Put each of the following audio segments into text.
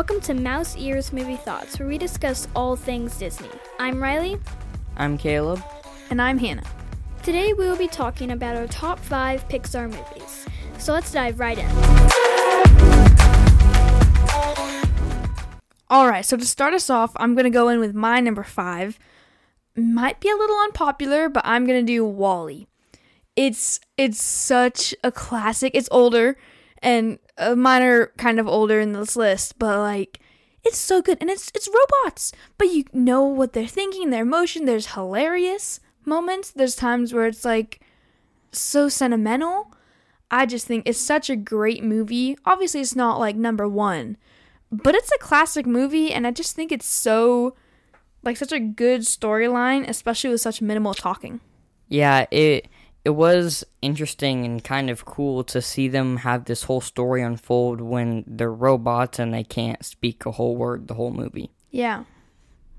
Welcome to Mouse Ears Movie Thoughts, where we discuss all things Disney. I'm Riley. I'm Caleb. And I'm Hannah. Today we will be talking about our top five Pixar movies. So let's dive right in. All right, so to start us off, I'm going to go in with my number five. Might be a little unpopular, but I'm going to do WALL-E. It's it's such a classic. It's older, and uh, mine are kind of older in this list, but like it's so good, and it's it's robots, but you know what they're thinking, their emotion. There's hilarious moments. There's times where it's like so sentimental. I just think it's such a great movie. Obviously, it's not like number one, but it's a classic movie, and I just think it's so like such a good storyline, especially with such minimal talking. Yeah, it it was interesting and kind of cool to see them have this whole story unfold when they're robots and they can't speak a whole word the whole movie. Yeah.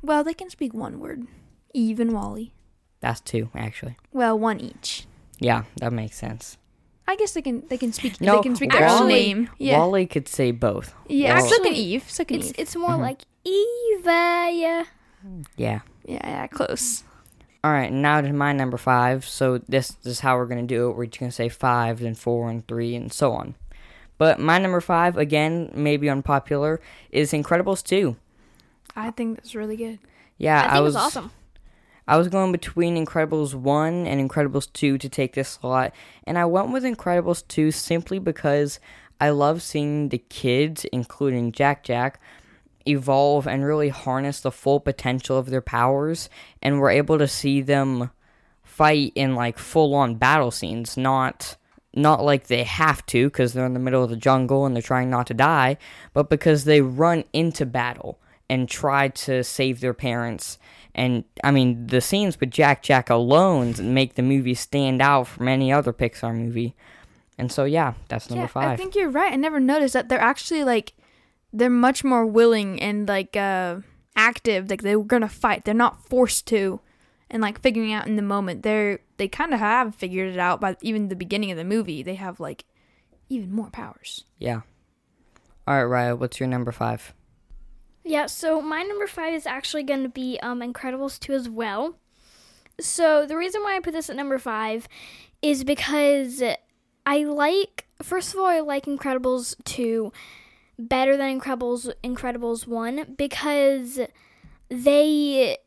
Well, they can speak one word. Eve and WALL-E. That's two, actually. Well, one each. Yeah, that makes sense. I guess they can they can speak No, they can speak their own WALL-E- name. Yeah. WALL-E could say both. yeah, Wall- so can Eve. So can It's Eve. it's more Mhm. like Eva. Yeah. Yeah. Yeah, yeah, close. All right, now to my number five. So this, this is how we're gonna do it. We're just gonna say five, then four, and three, and so on. But my number five, again, maybe unpopular, is Incredibles two. I think that's really good. Yeah, I it was awesome. I was going between Incredibles 1 and Incredibles 2 to take this slot, and I went with Incredibles 2 simply because I love seeing the kids, including Jack Jack, evolve and really harness the full potential of their powers, and we're able to see them fight in like full on battle scenes, not not like they have to because they're in the middle of the jungle and they're trying not to die, but because they run into battle and try to save their parents. And I mean, the scenes with Jack Jack alone make the movie stand out from any other Pixar movie. And so, yeah, that's number yeah, five. I think you're right. I never noticed that they're actually like they're much more willing and like uh active. Like they're gonna fight. They're not forced to, and like figuring out in the moment. They're they kind of have figured it out by even the beginning of the movie. They have like even more powers. yeah. All right, Riley, what's your number five? Yeah, so my number five is actually going to be um, Incredibles 2 as well. So the reason why I put this at number five is because I like, first of all, I like Incredibles 2 better than Incredibles Incredibles 1 because they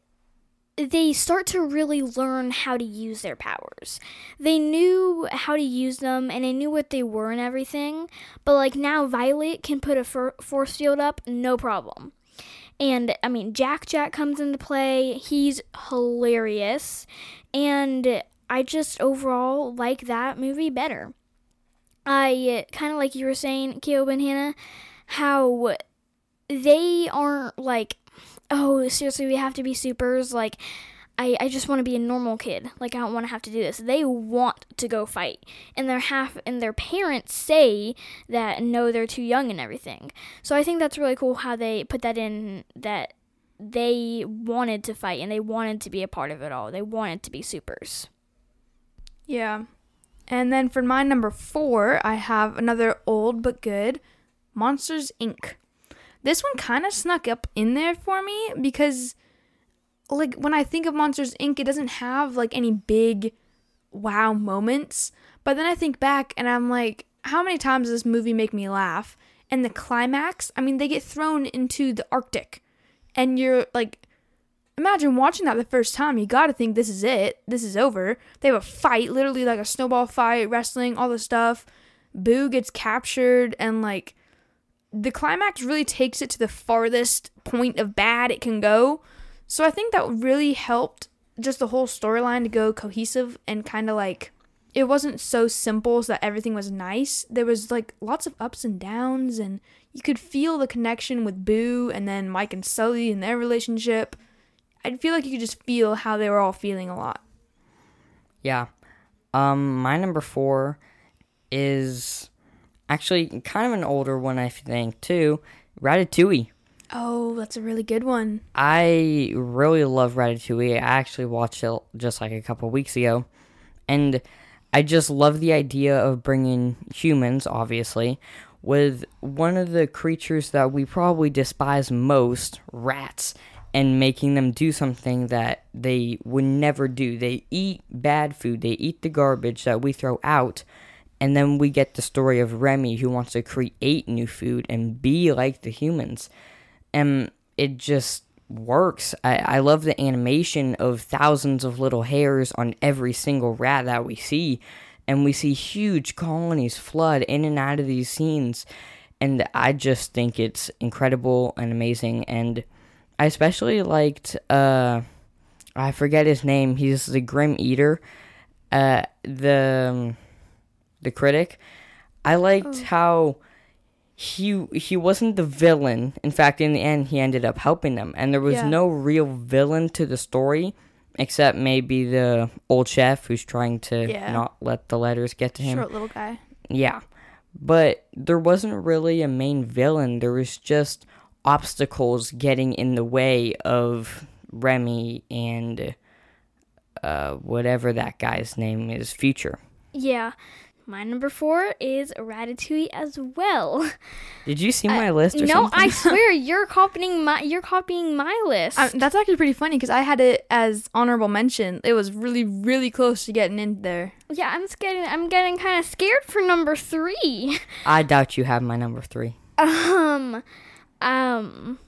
they start to really learn how to use their powers. They knew how to use them and they knew what they were and everything. But like now Violet can put a for- force field up no problem. And I mean, Jack Jack comes into play. He's hilarious. And I just overall like that movie better. I kind of like you were saying, Caleb and Hannah, how they aren't like, oh, seriously, we have to be supers. Like, I, I just want to be a normal kid. Like I don't want to have to do this. They want to go fight. And their half and their parents say that no, they're too young and everything. So I think that's really cool how they put that in that they wanted to fight and they wanted to be a part of it all. They wanted to be supers. Yeah. And then for my number four, I have another old but good Monsters Inc. This one kind of snuck up in there for me because, like, when I think of Monsters Inc., it doesn't have like any big wow moments. But then I think back and I'm like, how many times does this movie make me laugh? And the climax, I mean, they get thrown into the Arctic. And you're like, imagine watching that the first time. You gotta think this is it. This is over. They have a fight, literally like a snowball fight, wrestling, all this stuff. Boo gets captured, and like the climax really takes it to the farthest point of bad it can go. So I think that really helped just the whole storyline to go cohesive and kind of like it wasn't so simple so that everything was nice. There was like lots of ups and downs, and you could feel the connection with Boo and then Mike and Sully and their relationship. I feel like you could just feel how they were all feeling a lot. Yeah. Um, my number four is actually kind of an older one, I think, too. Ratatouille. Oh, that's a really good one. I really love Ratatouille. I actually watched it just like a couple weeks ago. And I just love the idea of bringing humans, obviously, with one of the creatures that we probably despise most, rats, and making them do something that they would never do. They eat bad food, they eat the garbage that we throw out. And then we get the story of Remy who wants to create new food and be like the humans. And it just works. I, I love the animation of thousands of little hairs on every single rat that we see. And we see huge colonies flood in and out of these scenes. And I just think it's incredible and amazing. And I especially liked, uh, I forget his name. He's the Grim Eater. Uh, the, um, the critic. I liked Oh. how he he wasn't the villain. In fact, in the end, he ended up helping them, and there was Yeah. no real villain to the story, except maybe the old chef who's trying to Yeah. not let the letters get to him. Short little guy. Yeah, but there wasn't really a main villain. There was just obstacles getting in the way of Remy and uh, whatever that guy's name is, Future. Yeah. My number four is Ratatouille as well. Did you see my list or no, something? I swear you're copying my you're copying my list. I, that's actually pretty funny because I had it as honorable mention. It was really, really close to getting in there. yeah, I'm getting I'm getting kind of scared for number three. I doubt you have my number three. Um, um,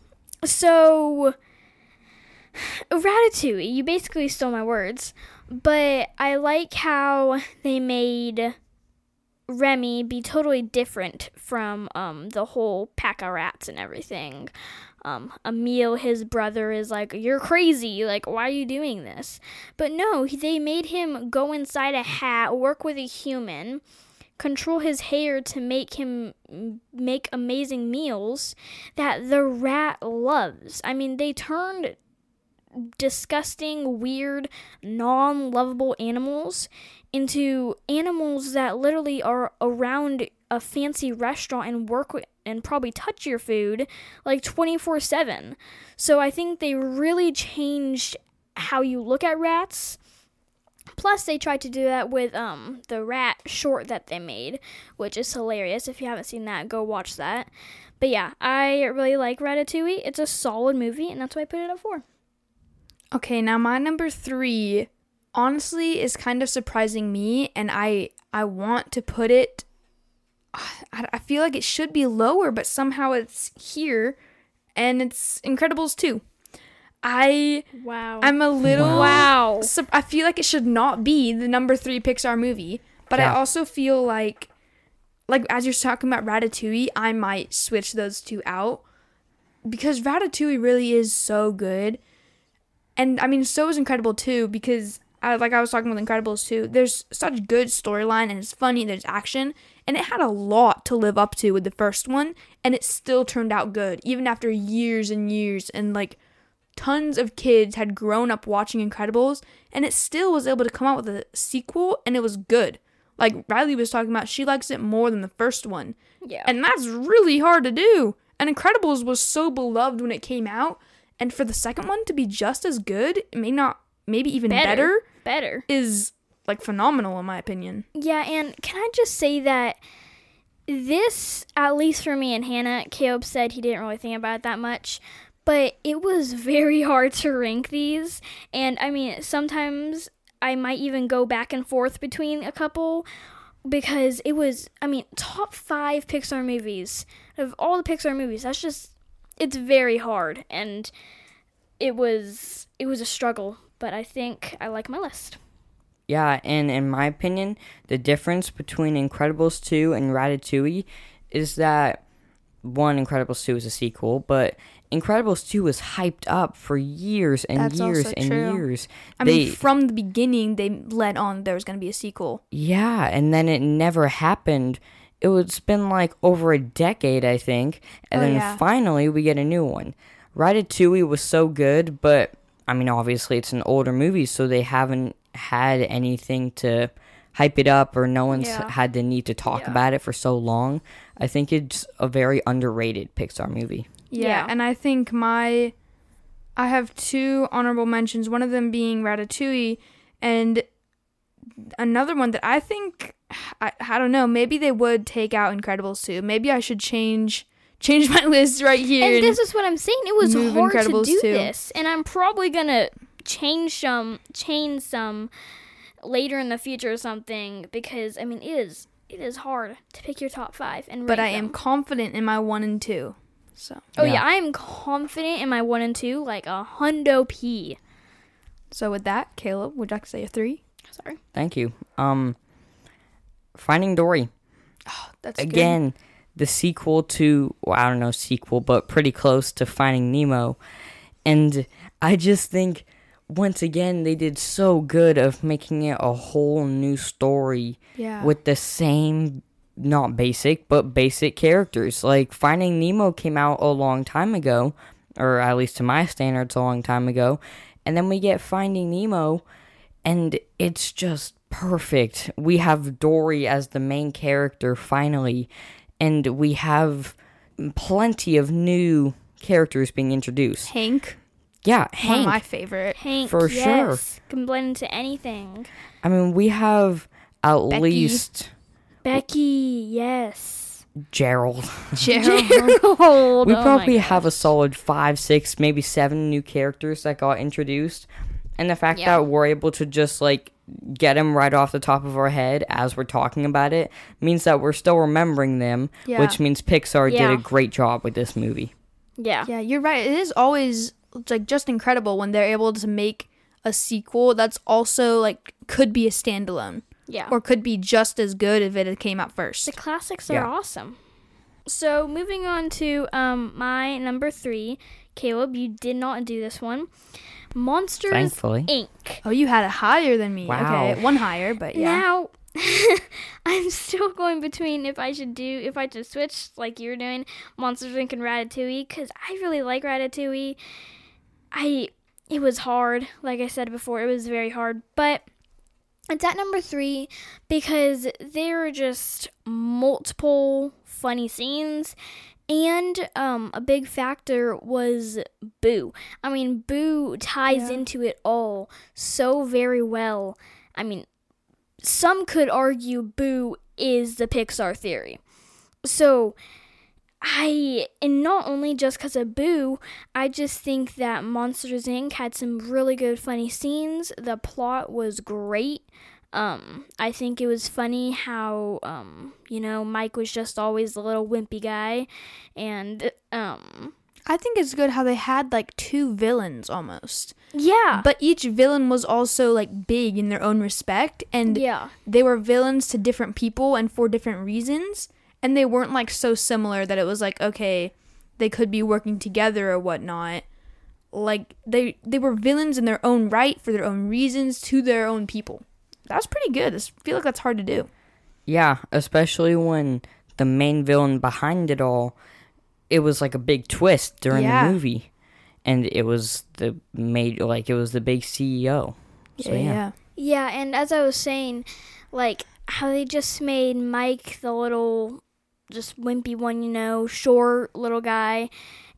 so Ratatouille, you basically stole my words, but I like how they made Remy be totally different from um the whole pack of rats and everything. Um, Emile, his brother, is like, "You're crazy! Like, why are you doing this?" But no, they made him go inside a hat, work with a human, control his hair to make him make amazing meals that the rat loves. I mean, they turned disgusting, weird, non lovable animals into animals that literally are around a fancy restaurant and work with, and probably touch your food like 24 7. So I think they really changed how you look at rats. Plus, they tried to do that with um the rat short that they made, which is hilarious. If you haven't seen that, go watch that. But yeah, I really like Ratatouille. It's a solid movie, and that's why I put it up for. Okay, now my number three, honestly, is kind of surprising me, and I I want to put it. I, I feel like it should be lower, but somehow it's here, and it's Incredibles two. I Wow. I'm a little wow. sup- I feel like it should not be the number three Pixar movie, but Yeah. I also feel like, like as you're talking about Ratatouille, I might switch those two out because Ratatouille really is so good, and I mean so is Incredible too because I, like I was talking with Incredibles too. There's such good storyline and it's funny. There's action and it had a lot to live up to with the first one, and it still turned out good even after years and years and like tons of kids had grown up watching Incredibles, and it still was able to come out with a sequel, and it was good. Like Riley was talking about, she likes it more than the first one, Yeah. and that's really hard to do. And Incredibles was so beloved when it came out, and for the second one to be just as good, may not, maybe even Better. better, Better. is like phenomenal in my opinion. Yeah, and can I just say that this, at least for me and Hannah, Caleb said he didn't really think about it that much, but it was very hard to rank these. And I mean, sometimes I might even go back and forth between a couple because it was, I mean, top five Pixar movies of all the Pixar movies. That's just, it's very hard. And it was, it was a struggle, but I think I like my list. Yeah, and in my opinion, the difference between Incredibles 2 and Ratatouille is that one, Incredibles 2 is a sequel, but Incredibles 2 was hyped up for years and That's years also and true. years. I They- mean, from the beginning, they led on there was going to be a sequel. Yeah, and then it never happened. It was been like over a decade, I think, and Oh, then yeah. finally we get a new one. Ratatouille was so good, but I mean, obviously it's an older movie, so they haven't had anything to hype it up, or no one's Yeah. had the need to talk Yeah. about it for so long. I think it's a very underrated Pixar movie. Yeah, Yeah. and I think my I have two honorable mentions, one of them being Ratatouille and another one that I think I, I don't know, maybe they would take out Incredibles 2. Maybe I should change change my list right here. And this is what I'm saying. It was Move hard to do 2. this, and I'm probably gonna change some, change some later in the future or something because I mean it is it is hard to pick your top five and. but I rank am confident in my 1 and 2. So, Oh yeah. Yeah. I am confident in my one and two, like a hundo p. so with that, Caleb, would you like to say a 3? Sorry. Thank you. Um, Finding Dory oh, That's good. again. The sequel to well, I don't know sequel, but pretty close to Finding Nemo, and I just think once again they did so good of making it a whole new story Yeah. with the same not basic but basic characters like finding nemo came out a long time ago or at least to my standards a long time ago and then we get finding nemo and it's just perfect we have dory as the main character finally and we have plenty of new characters being introduced Hank, yeah one of hank my favorite. Hank, For sure. can blend into anything. i mean we have at Becky. least Becky, yes. gerald Gerald. Gerald. We oh probably gosh. have a solid five, six, maybe seven new characters that got introduced. And the fact Yeah. that we're able to just like get them right off the top of our head as we're talking about it means that we're still remembering them, Yeah. which means Pixar did a great job with this movie. Yeah. Yeah, you're right. It is always like just incredible when they're able to make a sequel that's also like could be a standalone Yeah. or could be just as good if it had came out first. The classics Yeah. are awesome. So moving on to um my number three, Caleb, you did not do this one. Monsters Thankfully. Inc. Oh, you had it higher than me. Wow. Okay, one higher, but yeah. Now I'm still going between if I should do if I should switch like you're doing Monsters Inc. and Ratatouille because I really like Ratatouille. I it was hard, like I said before, it was very hard, but it's at number three because there are just multiple funny scenes. And um, a big factor was Boo. I mean, Boo ties Yeah. into it all so very well. I mean, some could argue Boo is the Pixar theory. So, I, and not only just because of Boo, I just think that Monsters Inc. had some really good funny scenes. The plot was great. Um, I think it was funny how, um, you know, Mike was just always the little wimpy guy. And, um, I think it's good how they had like two villains almost. yeah. But each villain was also like big in their own respect and yeah. they were villains to different people and for different reasons and they weren't like so similar that it was like okay they could be working together or whatnot like they they were villains in their own right for their own reasons to their own people that's pretty good i feel like that's hard to do Yeah, especially when the main villain behind it all, it was like a big twist during Yeah. the movie. And it was the made like it was the big CEO. So yeah. Yeah, and as I was saying, like how they just made Mike the little, just wimpy one, you know, short little guy,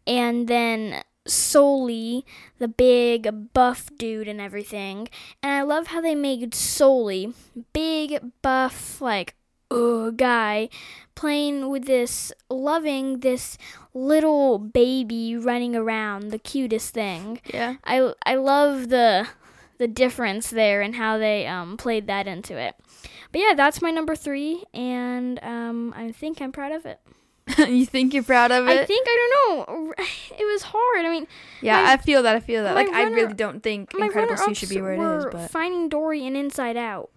and then Sully the big buff dude and everything. And I love how they made Sully big buff like uh, guy playing with this loving this little baby running around the cutest thing yeah I I love the the difference there and how they um played that into it. But yeah, that's my number three, and um I think I'm proud of it. you think you're proud of it? I think I don't know. It was hard. I mean, yeah my- i feel that i feel that like i really don't think incredible 2 should be where it is. but Finding Dory and Inside Out,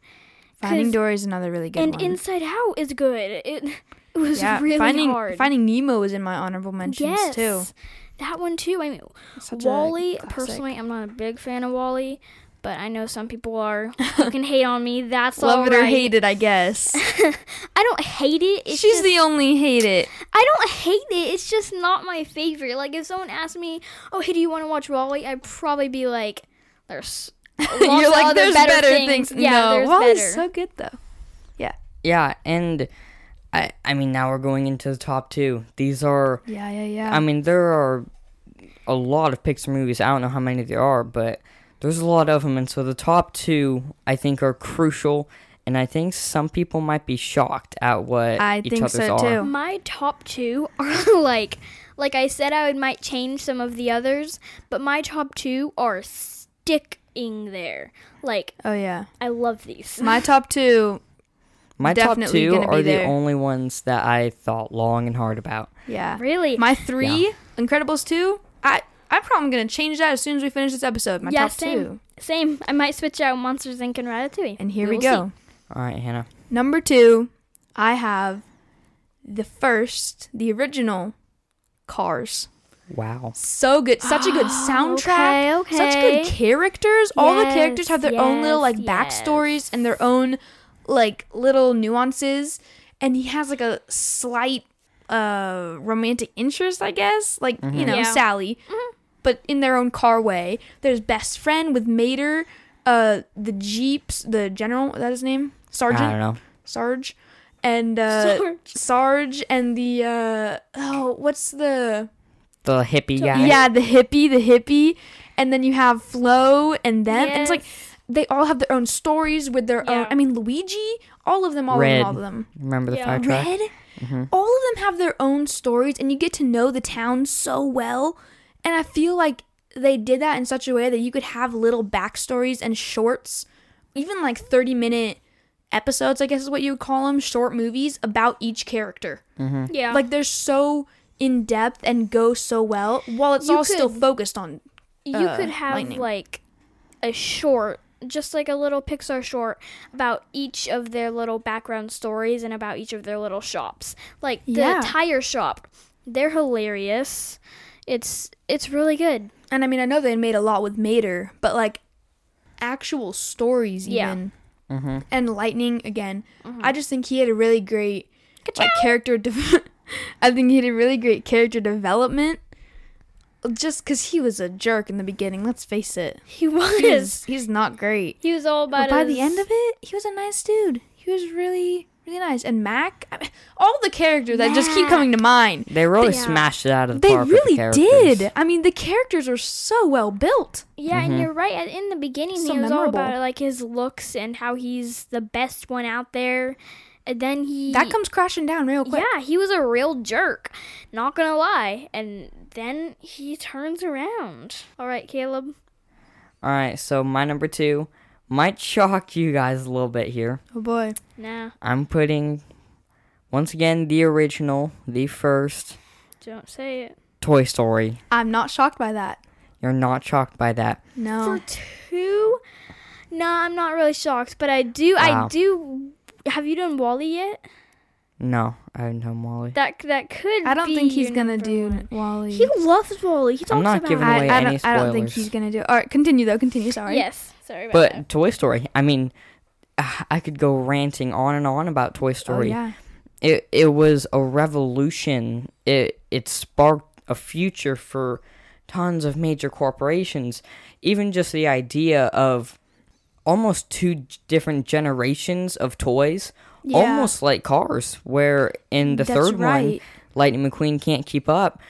Finding dory is another really good and one And Inside Out is good. It it was yeah really finding hard. finding nemo is in my honorable mentions yes, too that one too. I mean, Such WALL-E. Personally, I'm not a big fan of WALL-E. But I know some people are. You can hate on me. That's all. love all it or hate it i guess I don't hate it. It's She's just, the only hate it. I don't hate it. It's just not my favorite. Like if someone asked me, "Oh, hey, do you want to watch WALL-E?" I'd probably be like, "There's lots You're of like, other there's better, better things." things. Yeah, no, there's WALL-E's better. so good though. Yeah. Yeah, and I I mean now we're going into the top two. These are Yeah, yeah, yeah. I mean there are a lot of Pixar movies. I don't know how many there are, but There's a lot of them, and so the top two I think are crucial, and I think some people might be shocked at what I each think other's so, are. too. My top two are like, like I said, I would might change some of the others, but my top two are sticking there. Like Oh yeah. I love these. My top two. My Definitely top two are the there. only ones that I thought long and hard about. Yeah. really? My three, Incredibles two. I I'm probably gonna change that as soon as we finish this episode. My Yeah, top same. two. Same. I might switch out Monsters Inc. and Ratatouille. And here we, will go. All right, Hannah. Number two, I have the first, the original Cars. Wow. So good. Such a good soundtrack. Okay, Such good characters. All the characters have their own little like yes, backstories and their own like little nuances. And he has like a slight uh romantic interest, I guess. Like, you know, Yeah. Sally. But in their own car way. There's best friend with Mater, uh the Jeeps, the general, is that his name? Sergeant? I don't know. Sarge. And uh Sarge. Sarge and the uh oh, what's the The hippie guy. yeah, the hippie, the hippie, and then you have Flo and them, and it's like they all have their own stories with their own. I mean, Luigi, all of them, all Red. of them, all of them. Remember the Yeah. fire truck? Red, Mm-hmm. all of them have their own stories, and you get to know the town so well. And I feel like they did that in such a way that you could have little backstories and shorts, even like thirty minute episodes, I guess is what you would call them, short movies about each character. yeah. Like they're so in depth and go so well, while it's You all still focused on you uh, could have Lightning. like a short just like a little pixar short about each of their little background stories and about each of their little shops like the Yeah. tire shop they're hilarious it's it's really good And I mean, I know they made a lot with Mater, but like actual stories, Yeah. even. Mm-hmm. And Lightning again. I just think he had a really great like character. De- I think he had a really great character development. Just because he was a jerk in the beginning. Let's face it. he was He's he's not great. he was all But about by the end of it, he was a nice dude. He was really really nice. And Mack, I mean, all the characters that just keep coming to mind. They really Yeah. smashed it out of the They park. with the really characters. did. I mean, the characters are so well built. yeah Mm-hmm. and you're right at- in the beginning So he was all about like his looks and how he's the best one out there and then he That comes crashing down real quick. Yeah, he was a real jerk. Not gonna lie. And then he turns around. All right, Caleb. All right, so my number two might shock you guys a little bit here. Oh boy. Nah, I'm putting once again the original, the first don't say it. Toy Story. I'm not shocked by that. You're not shocked by that. No. For two, No, I'm not really shocked, but I do. I do. Have you done WALL-E yet? No, I don't know WALL-E. That that could. I don't be think he's gonna do one. WALL-E. He loves WALL-E. He talks I'm not about giving it. away I, I, any don't, I don't think he's gonna do. All right, continue though. Continue. Sorry. Yes. Sorry But that. Toy Story, I mean, ah, I could go ranting on and on about Toy Oh Story. yeah. It it was a revolution. It it sparked a future for tons of major corporations. Even just the idea of almost two different generations of toys, Yeah. almost like cars, where in the That's third one. Lightning McQueen can't keep up.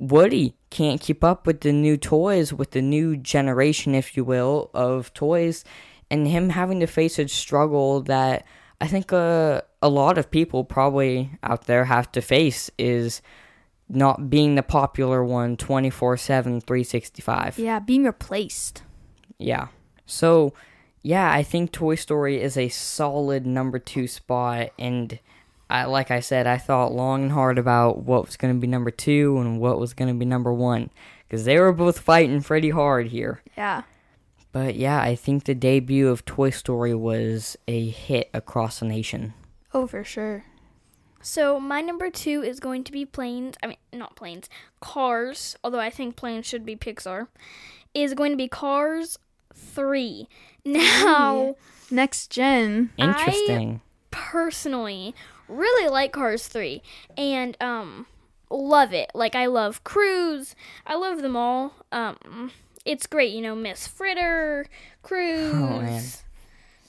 Woody can't keep up with the new toys, with the new generation, if you will, of toys, and him having to face a struggle that I think uh, a lot of people probably out there have to face is not being the popular one 24 7, 365. Yeah. Being replaced. Yeah. So, yeah, I think Toy Story is a solid number two spot. And I, like I said, I thought long and hard about what was going to be number two and what was going to be number one. Because they were both fighting pretty hard here. Yeah. But yeah, I think the debut of Toy Story was a hit across the nation. Oh, for sure. So my number two is going to be planes. I mean, not planes, Cars. Although I think planes should be Pixar. Is going to be Cars three. Now, Next gen. I- Interesting. personally, really like Cars three, and um, love it. Like I love Cruz. I love them all. Um, it's great. You know, Miss Fritter, Cruz. Oh, man.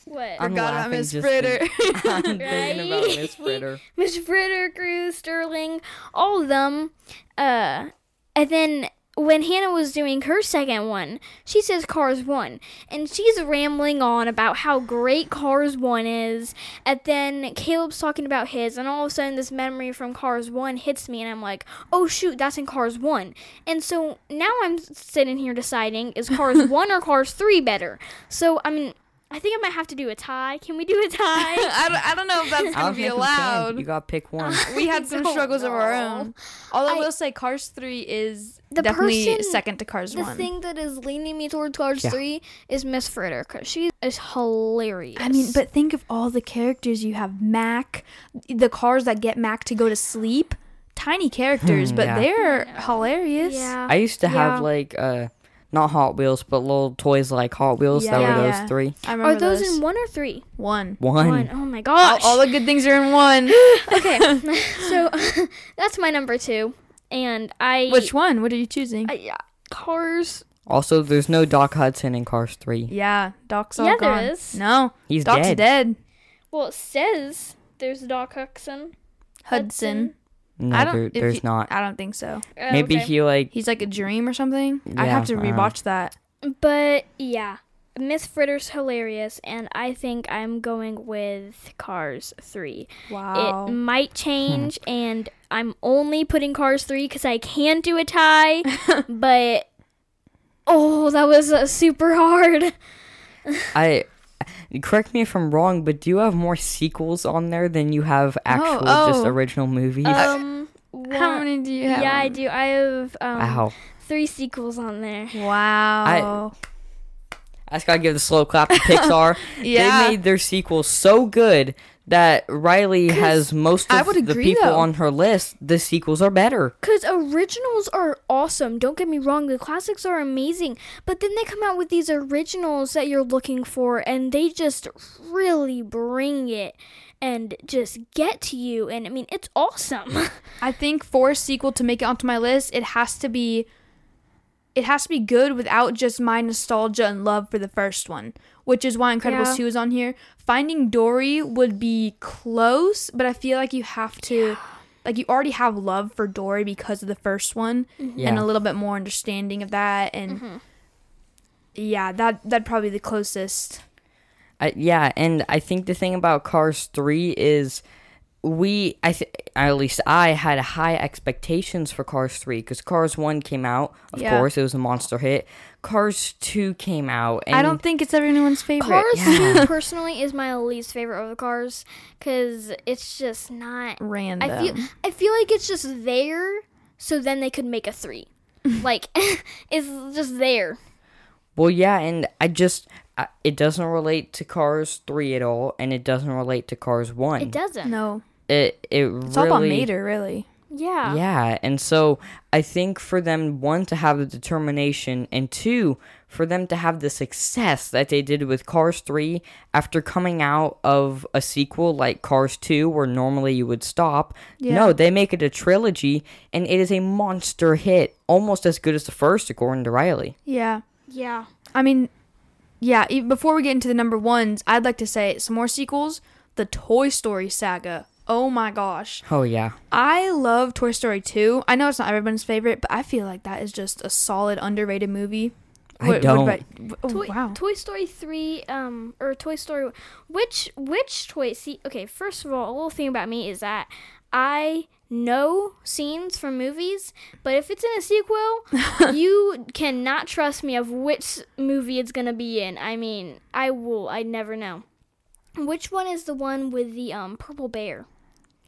What? I'm Forgot about laughing Miss just Fritter. think- I'm thinking about Miss Fritter. Miss Fritter, Cruz, Sterling, all of them. Uh, and then when Hannah was doing her second one, she says Cars 1. And she's rambling on about how great Cars 1 is. And then Caleb's talking about his. And all of a sudden, this memory from Cars 1 hits me. And I'm like, oh, shoot, that's in Cars 1. And so now I'm sitting here deciding is Cars 1 or Cars 3 better? So, I mean, I think I might have to do a tie. Can we do a tie? I, don't, I don't know if that's gonna be think we can. allowed. You gotta pick one. we had some don't struggles of our own. Although I I- will say Cars 3 is The definitely person- second to Cars the 1. The thing that is leaning me towards Cars Yeah. 3 is Miss Fritter because she is hilarious. I mean, but think of all the characters you have. Mack, the cars that get Mack to go to sleep. Tiny characters, Hmm, but yeah. they're hilarious. yeah. I used to have Yeah. like uh not Hot Wheels, but little toys like Hot Wheels. That Yeah. were Yeah. those three. I remember Are those, those. in one or three? one. One. Oh my All, gosh. all the good things are in one. okay, so that's my number two, and I Which one? What are you choosing? I, yeah, Cars. Also, there's no Doc Hudson in Cars 3. yeah, Doc's all Yeah, there gone. is. No, He's Doc's dead. dead. Well, it says there's Doc Hudson. Hudson. No, I don't. there, there's you- not. I don't think so. Uh, Maybe okay. he like He's like a dream or something. I'd have to I don't rewatch that. But yeah, Miss Fritter's hilarious, and I think I'm going with Cars three. Wow. It might change, and I'm only putting Cars 3 because I can do a tie, but oh, that was uh, super hard. I correct me if I'm wrong, but do you have more sequels on there than you have actual just oh. original movies? Um, How many do you have? Yeah, I do. I have um, wow. three sequels on there. Wow. I just gotta give the slow clap to Pixar. Yeah. They made their sequel so good that Riley has most I of would the people though. on her list. The sequels are better. Because originals are awesome. Don't get me wrong, the classics are amazing. But then they come out with these originals that you're looking for, and they just really bring it and just get to you. And I mean, it's awesome. I think for a sequel to make it onto my list, it has to be it has to be good without just my nostalgia and love for the first one, which is why Incredibles Yeah. 2 is on here. Finding Dory would be close, but I feel like you have to like you already have love for Dory because of the first one Yeah. and a little bit more understanding of that and mm-hmm. yeah, that that'd probably be the closest. I, yeah, and I think the thing about Cars 3 is we I th- at least I had high expectations for Cars 3 because Cars 1 came out, of Yeah. course, it was a monster hit. Cars 2 came out and I don't think it's everyone's favorite. Cars Yeah. personally is my least favorite of the cars because it's just not. Random. I feel I feel like it's just there, so then they could make a three. like it's just there. Well, yeah, and I just I, it doesn't relate to Cars 3 at all and it doesn't relate to Cars 1. It doesn't. no. It it It's really all about Mater, really. Yeah. Yeah, and so I think for them, one, to have the determination, and two, for them to have the success that they did with Cars 3 after coming out of a sequel like Cars 2, where normally you would stop. Yeah. No, they make it a trilogy, and it is a monster hit, almost as good as the first, according to Riley. Yeah. Yeah. I mean, yeah, e- before we get into the number ones, I'd like to say some more sequels. The Toy Story saga. Oh my gosh. Oh, yeah. I love Toy Story 2. I know it's not everyone's favorite, but I feel like that is just a solid, underrated movie. I don't. about- oh, Toy, wow. Toy Story three, um, or Toy Story, which which toy? See, okay. First of all, a little thing about me is that I know scenes from movies, but if it's in a sequel, you cannot trust me of which movie it's gonna be in. I mean, I will. I never know. Which one is the one with the um purple bear?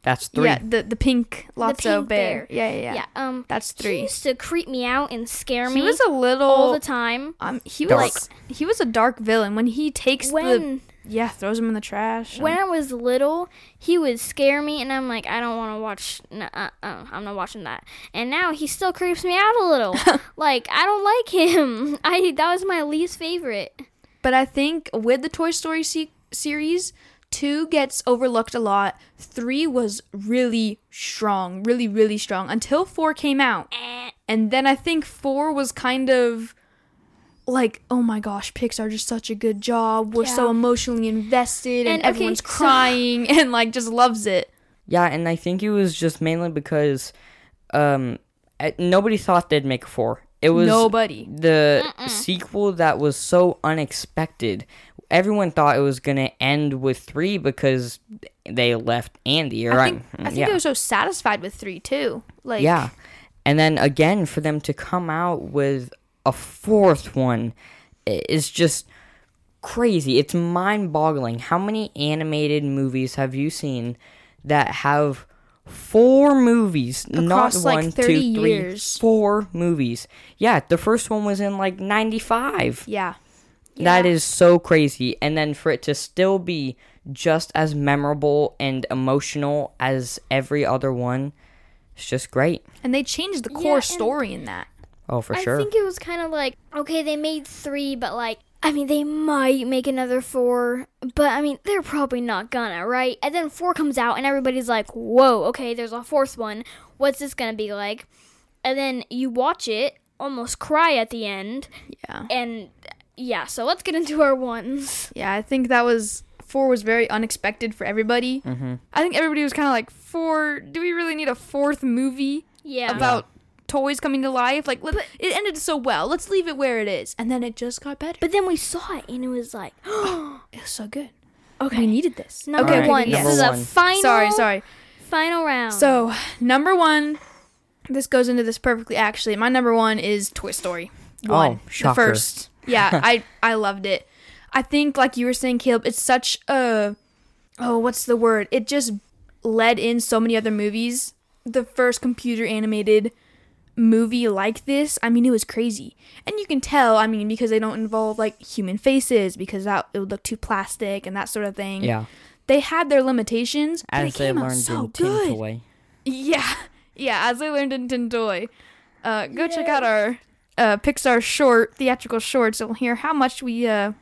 That's three. Yeah, the, the pink Lotso pink bear. bear. Yeah, yeah, yeah. Yeah. Um, That's he three. used to creep me out and scare me. He was a little. all the time. um, he was Dark. like he was a dark villain when he takes the yeah throws him in the trash. when I was little, he would scare me, and I'm like, I don't want to watch. No, uh, uh, I'm not watching that. And now he still creeps me out a little. like I don't like him. I that was my least favorite. But I think with the Toy Story se- series, two gets overlooked a lot. Three was really strong, really, really strong until four came out. Eh. And then I think four was kind of like, oh my gosh, Pixar just such a good job. We're so emotionally invested and, And, okay, everyone's so- crying and like just loves it. Yeah, and I think it was just mainly because um, nobody thought they'd make four. it was Nobody. the sequel that was so unexpected. Everyone thought it was gonna end with three because they left Andy. I think, I think yeah. they were so satisfied with three too. Like yeah, and then again for them to come out with a fourth one is just crazy. It's mind-boggling. How many animated movies have you seen that have four movies, not Across, like, one, 30 two, three, years. four movies? Yeah, the first one was in like '95. yeah. That is so crazy. And then for it to still be just as memorable and emotional as every other one, it's just great. And they changed the core and- story in that. Oh, for I sure. I think it was kind of like okay, they made three, but like I mean, they might make another four, but I mean, they're probably not gonna, right? And then four comes out, and everybody's like, "Whoa, okay, there's a fourth one. What's this gonna be like?" And then you watch it, almost cry at the end, Yeah. and yeah. So let's get into our ones. Yeah, I think that was four was very unexpected for everybody. Mm-hmm. I think everybody was kind of like, four. Do we really need a fourth movie Yeah. about toys coming to life? Like, let, it ended so well. Let's leave it where it is, and then it just got better. but then we saw it, and it was like, It was so good. okay, We needed this. number Alright, one. number This is a final. Sorry, sorry. Final round. So number one, this goes into this perfectly. Actually, my number one is Toy Story. One, Oh, shocker. the first. Yeah, I I loved it. I think, like you were saying, Caleb, it's such a oh, what's the word? It just led in so many other movies. The first computer animated movie like this, I mean, it was crazy, and you can tell. I mean, because they don't involve like human faces, because that it would look too plastic and that sort of thing. Yeah, They had their limitations, but as it they came out learned so in good. Tin Toy. Yeah, yeah. As I learned in Tin Toy, uh, go check out our uh, Pixar short theatrical shorts. You'll hear how much we uh,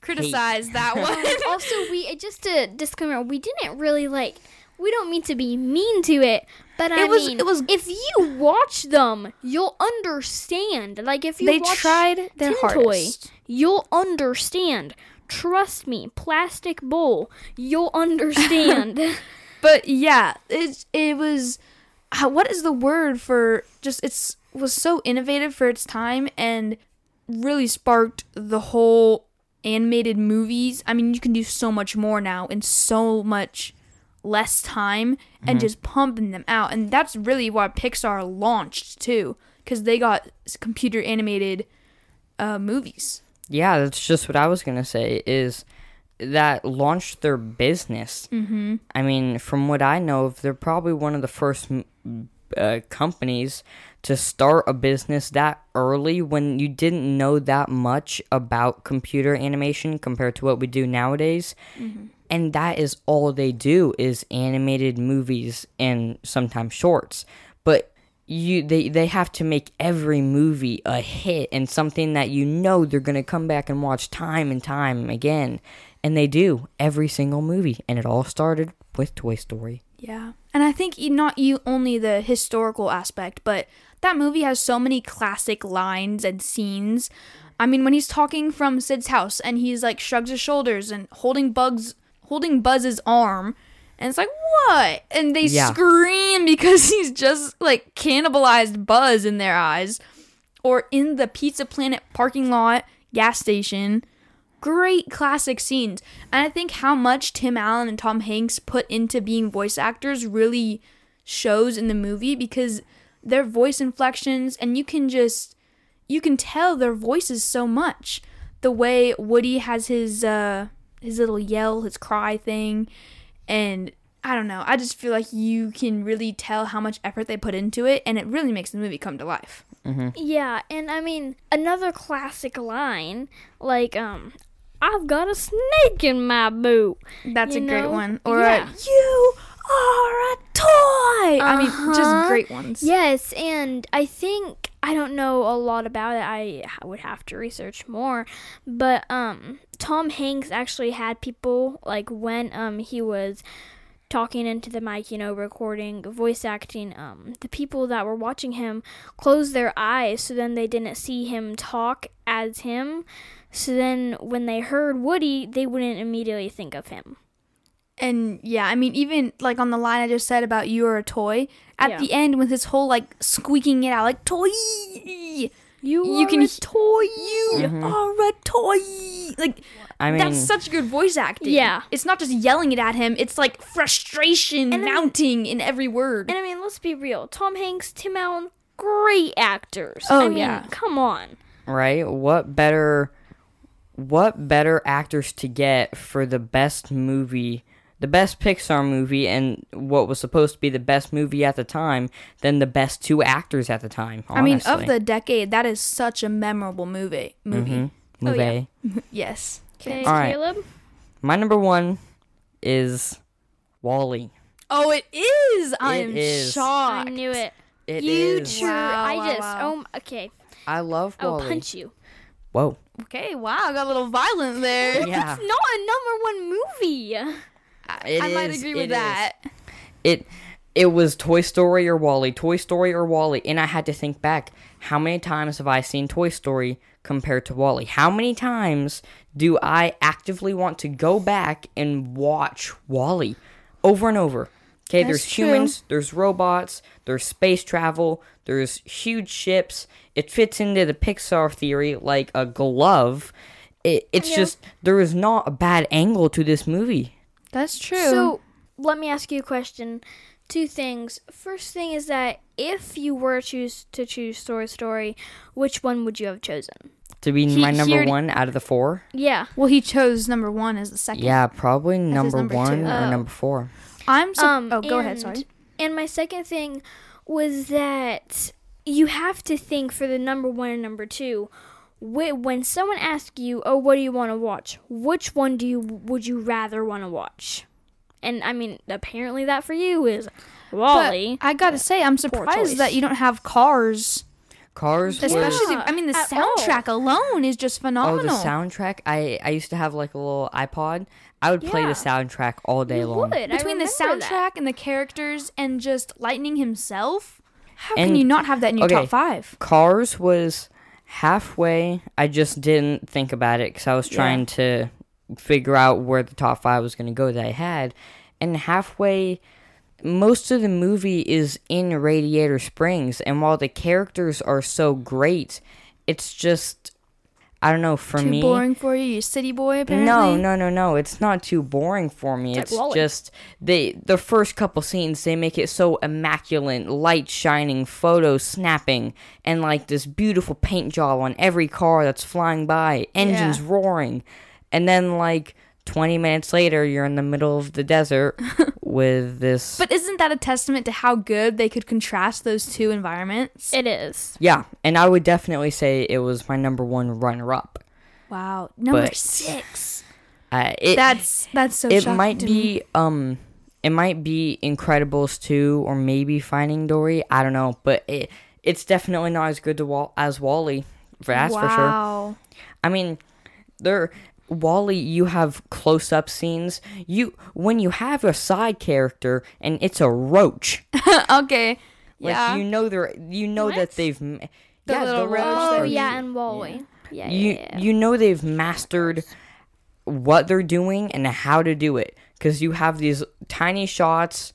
criticize that one. also, we just a disclaimer. We didn't really like. We don't mean to be mean to it, but I It was- mean, it was- if you watch them, you'll understand. Like if you they watch tried their hardest. You'll understand. Trust me, plastic bowl, you'll understand. But yeah, it it was. Uh, what is the word for just? It's was so innovative for its time and really sparked the whole animated movies. I mean, you can do so much more now in so much less time and just pumping them out. And that's really why Pixar launched too, because they got computer animated uh, movies. Yeah, that's just what I was gonna say. Is that launched their business? Mm-hmm. I mean, from what I know, they're probably one of the first m- uh, companies to start a business that early when you didn't know that much about computer animation compared to what we do nowadays. And that is all they do is animated movies and sometimes shorts. But you they they have to make every movie a hit and something that you know they're going to come back and watch time and time again. And they do every single movie and it all started with Toy Story. Yeah. And I think not you only the historical aspect, but that movie has so many classic lines and scenes. I mean, when he's talking from Sid's house and he's like shrugs his shoulders and holding Bugs holding Buzz's arm and it's like, "What?" And they Yeah. scream because he's just like cannibalized Buzz in their eyes. Or in the Pizza Planet parking lot gas station, great classic scenes. And I think how much Tim Allen and Tom Hanks put into being voice actors really shows in the movie because their voice inflections and you can just you can tell their voices so much. The way Woody has his uh his little yell, his cry thing and I don't know. I just feel like you can really tell how much effort they put into it and it really makes the movie come to life. yeah, and I mean another classic line, like um, I've got a snake in my boot. That's You a great one. Or Yeah. uh, you are a toy. I mean, just Uh-huh. great ones. Yes, and I think I don't know a lot about it. I would have to research more, but um, Tom Hanks actually had people like when um he was talking into the mic, you know, recording, voice acting. Um, the people that were watching him closed their eyes, so then they didn't see him talk as him. So then when they heard Woody, they wouldn't immediately think of him. And yeah, I mean, even like on the line I just said about you are a toy, at Yeah. the end with his whole like squeaking it out, like toy. You, You are can a h- toy. You Mhm. are a toy. Like I mean, that's such good voice acting. Yeah. It's not just yelling it at him. It's like frustration And I mean- mounting in every word. And I mean, let's be real. Tom Hanks, Tim Allen, great actors. Oh, I mean, yeah. come on. right? What better what better actors to get for the best movie, the best Pixar movie and what was supposed to be the best movie at the time than the best two actors at the time. Honestly. I mean, of the decade, that is such a memorable movie. Movie. Mhm. Oh, yeah. Movie. Yes. Okay, All right. Caleb. My number 1 is WALL-E. Oh, it is. I It am is. I knew it. It you is. sure? Wow, I wow, just. wow. Oh, okay. I love I'll punch you. Whoa. Okay, wow, I got a little violent there. Yeah. It's not a number one movie. Uh, it I might agree with is. that. it it was Toy Story or WALL-E, Toy Story or WALL-E, and I had to think back. How many times have I seen Toy Story compared to WALL-E? How many times do I actively want to go back and watch WALL-E over and over? Okay, there's true. humans, there's robots, there's space travel, there's huge ships. It fits into the Pixar theory like a glove. It, it's Yeah. just there is not a bad angle to this movie. That's true. So let me ask you a question. Two things. First thing is that if you were choose to choose Story Story, which one would you have chosen? To be He- my number already- one out of the four. Yeah. well, he chose number one as the second. Yeah, probably number, number one two. or Oh. number four. I'm. So- Um, oh, go ahead. Sorry. And my second thing was that you have to think for the number one and number two. When someone asks you, "Oh, what do you want to watch?" Which one do you would you rather want to watch? And I mean, apparently that for you is WALL-E. But I gotta say, I'm surprised that you don't have cars. Cars, Especially, Yeah, the, I mean, the at all. soundtrack alone is just phenomenal. oh the soundtrack. I I used to have like a little iPod. I would play Yeah. the soundtrack all day You long. would. I Between the soundtrack that. and the characters and just Lightning himself, how And- can you not have that in your okay. top five? Cars was halfway. I just didn't think about it because I was Yeah. trying to figure out where the top five was going to go that I had, and halfway. Most of the movie is in Radiator Springs, and while the characters are so great, it's just I don't know for me. Too me. boring for you, you city boy. Apparently. No, no, no, no. It's not too boring for me. It's It's, just they the first couple scenes they make it so immaculate, light shining, photos snapping, and like this beautiful paint job on every car that's flying by, engines roaring, and then like 20 minutes later you're in the middle of the desert with this But isn't that a testament to how good they could contrast those two environments? It is. yeah, and I would definitely say it was my number one runner up. wow, number But- six. Uh, it, That's that's so. it might to me. be um it might be incredibles 2 or maybe finding dory i don't know but it it's definitely not as good to Wall- as WALL-E that's for sure i mean there WALL-E you have close-up scenes you when you have a side character and it's a roach okay. like yeah. you know they're you know that they've The yeah, little the roach Oh yeah, and WALL-E. Yeah, you yeah, yeah. you know they've mastered what they're doing and how to do it because you have these tiny shots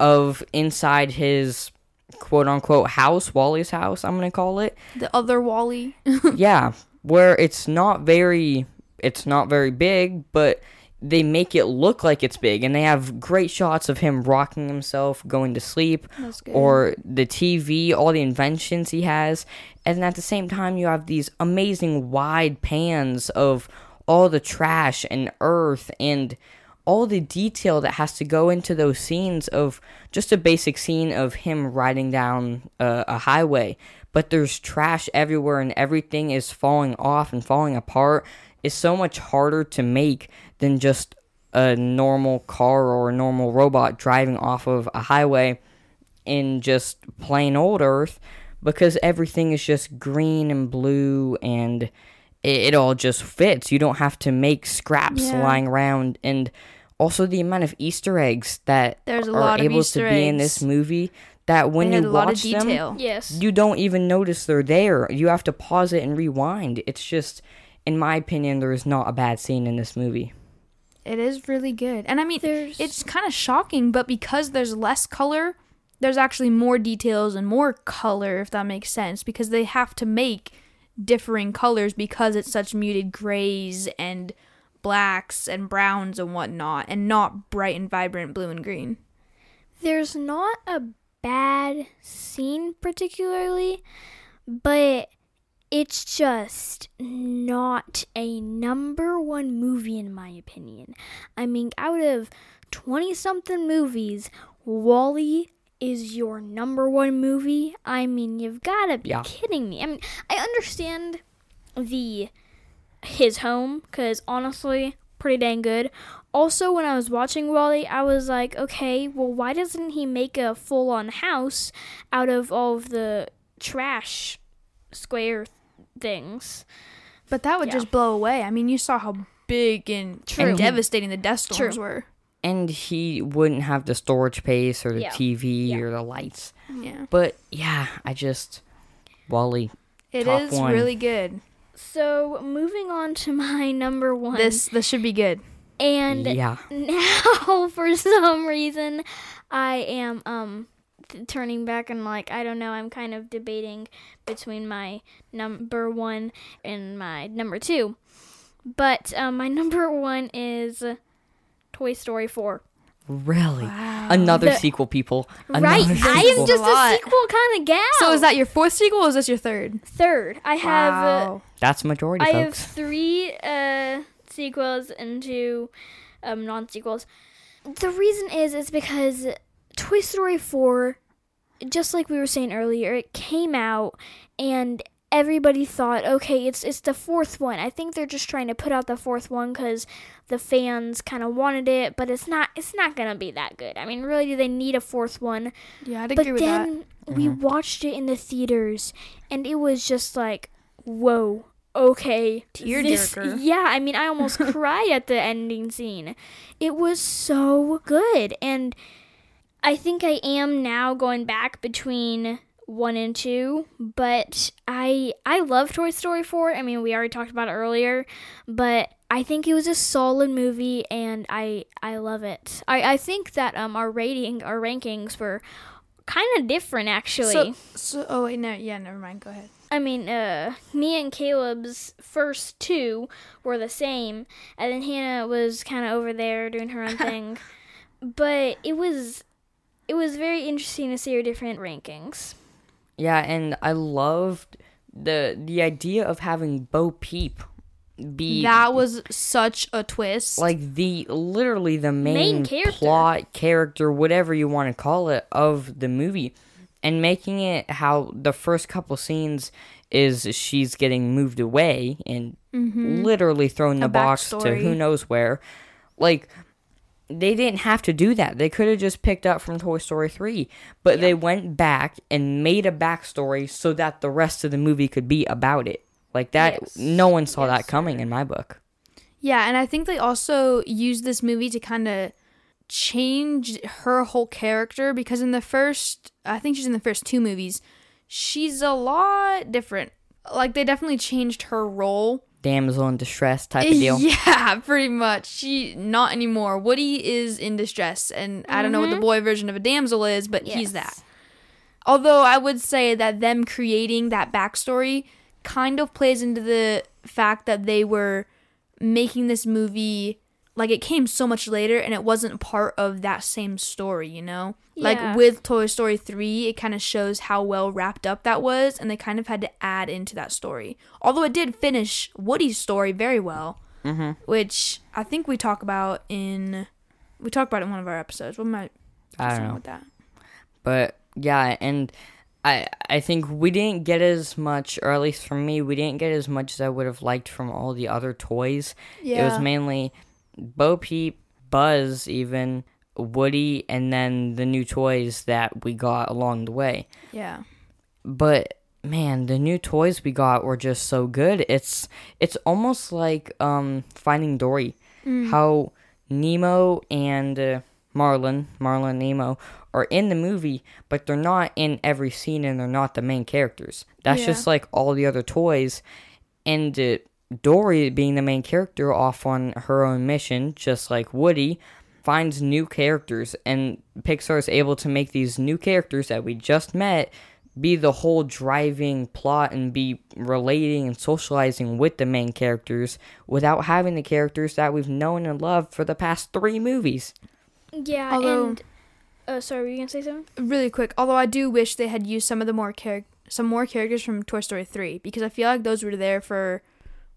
of inside his quote unquote house WALL-E's house i'm gonna call it the other WALL-E. yeah where it's not very it's not very big but they make it look like it's big and they have great shots of him rocking himself going to sleep or the TV, all the inventions he has. And at the same time, you have these amazing wide pans of all the trash and earth and all the detail that has to go into those scenes of just a basic scene of him riding down a, a highway. But there's trash everywhere and everything is falling off and falling apart. Is so much harder to make than just a normal car or a normal robot driving off of a highway in just plain old Earth because everything is just green and blue and it, it all just fits. You don't have to make scraps Yeah. lying around and also the amount of Easter eggs that There's a are lot of able Easter to be in this movie that when you a lot of watch them detail. yes. you don't even notice they're there. You have to pause it and rewind. It's just in my opinion there is not a bad scene in this movie. It is really good. And I mean, There's- it's kind of shocking, but because there's less color, there's actually more details and more color, if that makes sense, because they have to make differing colors because it's such muted grays and blacks and browns and whatnot, and not bright and vibrant blue and green. There's not a bad scene particularly, but it's just not a number one movie in my opinion. I mean, out of 20 something movies, WALL-E is your number one movie. I mean, you've got to be Yeah. kidding me. I mean, I understand the his home cuz honestly, pretty dang good. Also, when I was watching WALL-E, I was like, okay, well, why doesn't he make a full on house out of all of the trash square things? But that would Yeah. just blow away. I mean, you saw how big and, and devastating the Death Storms True. were. And he wouldn't have the storage space or the Yeah. TV Yeah. or the lights. Yeah. But yeah, I just WALL-E. It is one. really good. So, moving on to my number one. This this should be good. and yeah. now for some reason I am um th- turning back and like I don't know I'm kind of debating between my number 1 and my number 2 but um, my number 1 is Toy Story 4 Really? Wow. Another The- sequel, people. right Another I am just A a sequel kind of gal So is that your fourth sequel or is this your third? third I have uh, Wow. That's majority, I have three uh, sequels and two um, non sequels. The reason is is because Toy Story 4, just like we were saying earlier, it came out and everybody thought, okay, it's it's the fourth one. I think they're just trying to put out the fourth one because the fans kind of wanted it, but it's not it's not gonna be that good. I mean, really, do they need a fourth one? Yeah, I'd But agree with that. But then we mm-hmm. watched it in the theaters, and it was just like, whoa, okay. this- Tearjerker. Yeah, I mean, I almost cried at the ending scene. It was so good. And I think I am now going back between one and two, but I I love Toy Story 4. I mean, we already talked about it earlier, but I think it was a solid movie and I I love it. I, I think that um our rating our rankings were kind of different actually. So, so oh wait, no, yeah, never mind. Go ahead. I mean, uh, me and Caleb's first two were the same, and then Hannah was kind of over there doing her own thing. But it was, it was very interesting to see her different rankings. Yeah, and I loved the the idea of having Bo Peep be That was such a twist. like the literally the main, Main character. plot character whatever you want to call it of the movie and making it how the first couple scenes is she's getting moved away and mm-hmm. literally thrown in the A box to who knows where like they didn't have to do that. They could have just picked up from Toy Story 3, but they went back and made a backstory so that the rest of the movie could be about it. Like that, Yes. no one saw Yes, that coming in my book. yeah, and I think they also used this movie to kind of change her whole character because in the first, I think she's in the first two movies, she's a lot different. Like they definitely changed her role. Damsel in distress type of deal. Yeah, pretty much. She not anymore. Woody is in distress, and I don't know what the mm-hmm. boy version of a damsel is, but he's that. Although I would say that them creating that backstory kind of plays into the fact that they were making this movie like it came so much later and it wasn't part of that same story, you know? Yeah. Like with Toy Story 3, it kind of shows how well wrapped up that was and they kind of had to add into that story. Although it did finish Woody's story very well, Mm-hmm. which I think we talk about in we talked about it in one of our episodes. What might I don't know. with that? But yeah, and I I think we didn't get as much, or at least for me, we didn't get as much as I would have liked from all the other toys. Yeah. It was mainly Bo Peep, Buzz, even Woody, and then the new toys that we got along the way. yeah. But man, the new toys we got were just so good. It's it's almost like um Finding Dory. How Nemo and uh, Marlin, Marlin and Nemo are in the movie, but they're not in every scene and they're not the main characters. That's Yeah. just like all the other toys and uh, Dory being the main character off on her own mission, just like Woody, finds new characters and Pixar is able to make these new characters that we just met be the whole driving plot and be relating and socializing with the main characters without having the characters that we've known and loved for the past three movies. Yeah, Although- and uh, sorry, were you gonna say something? really quick. Although I do wish they had used some of the more char- some more characters from Toy Story 3 because I feel like those were there for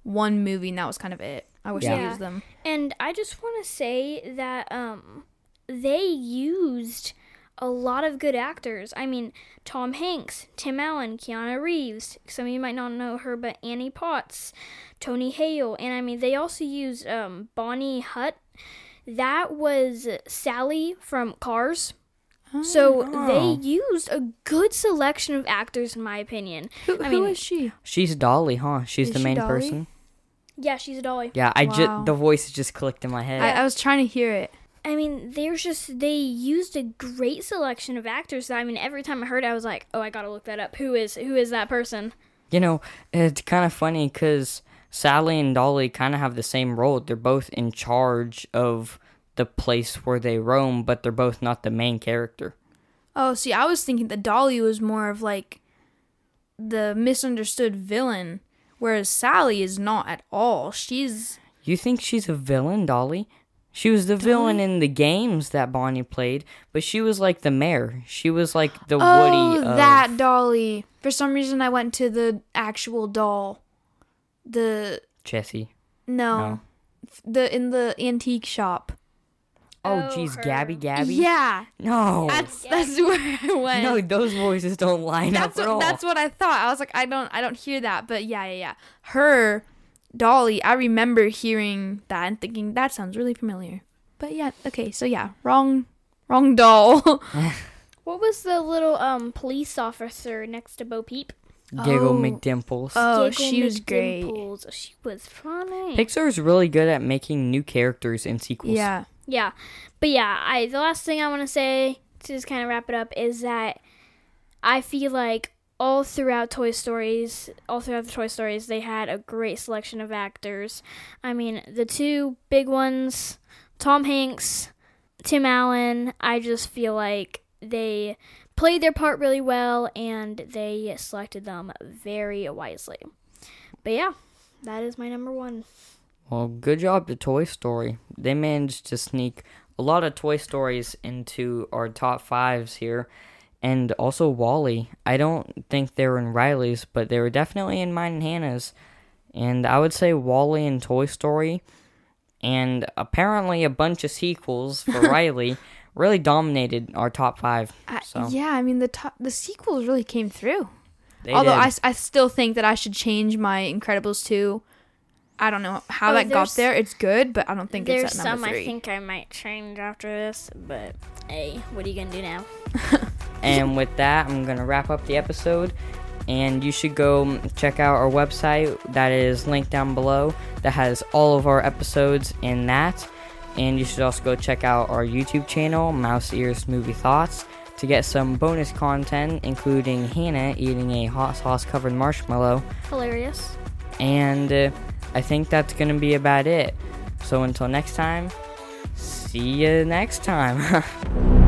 one movie and that was kind of it. I wish they used them. And I just want to say that um, they used a lot of good actors. I mean, Tom Hanks, Tim Allen, Keanu Reeves. Some of you might not know her, but Annie Potts, Tony Hale, and I mean they also used um, Bonnie Hunt. That was Sally from Cars. So Oh. they used a good selection of actors, in my opinion. Who, I mean- is she? She's Dolly, huh? She's Is the main Dolly? person. Yeah, she's a dolly. Yeah, I Wow. just the voice just clicked in my head. I, I was trying to hear it. I mean, there's just they used a great selection of actors. That, I mean, every time I heard it, I was like, "Oh, I gotta look that up. Who is who is that person?" You know, it's kind of funny because Sally and Dolly kind of have the same role. They're both in charge of the place where they roam, but they're both not the main character. Oh, see, I was thinking that Dolly was more of like the misunderstood villain, whereas Sally is not at all. She's You think she's a villain, Dolly? She was the villain in the games that Bonnie played, but she was like the mayor. She was like the oh Woody of that Dolly. For some reason, I went to the actual doll. The Jesse. no, No. the in the antique shop. Oh, Oh, jeez, her. Gabby, Gabby. Yeah, No. that's that's where I went. no, those voices don't line that's up at all. that's what I thought. I was like, I don't I don't hear that, but yeah, yeah, yeah. Her Dolly, I remember hearing that and thinking that sounds really familiar. But yeah, okay, so yeah, wrong wrong doll. What was the little um police officer next to Bo Peep? Giggle Oh. McDimples. Oh, Giggle she was great. She was funny. Pixar is really good at making new characters in sequels. yeah. Yeah, but yeah, I the last thing I want to say to just kind of wrap it up is that I feel like all throughout Toy Stories, all throughout the Toy Stories, they had a great selection of actors. I mean, the two big ones, Tom Hanks, Tim Allen. I just feel like they played their part really well and they selected them very wisely. But yeah, that is my number one. Well, good job to Toy Story. They managed to sneak a lot of Toy Stories into our top fives here. And also WALL-E. I don't think they were in Riley's, but they were definitely in mine and Hannah's. And I would say WALL-E and Toy Story, and apparently a bunch of sequels for Riley, really dominated our top five. So yeah, I mean the top, the sequels really came through. they Although did. I, I still think that I should change my Incredibles 2. I don't know how Oh, that got there. It's good, but I don't think There's it's at number some three. I think I might change after this, but hey, what are you gonna do now? And with that, I'm going to wrap up the episode. And you should go check out our website that is linked down below that has all of our episodes in that. And you should also go check out our YouTube channel, Mouse Ears Movie Thoughts, to get some bonus content, including Hannah eating a hot sauce covered marshmallow. Hilarious. And uh, I think that's going to be about it. So until next time, see you next time.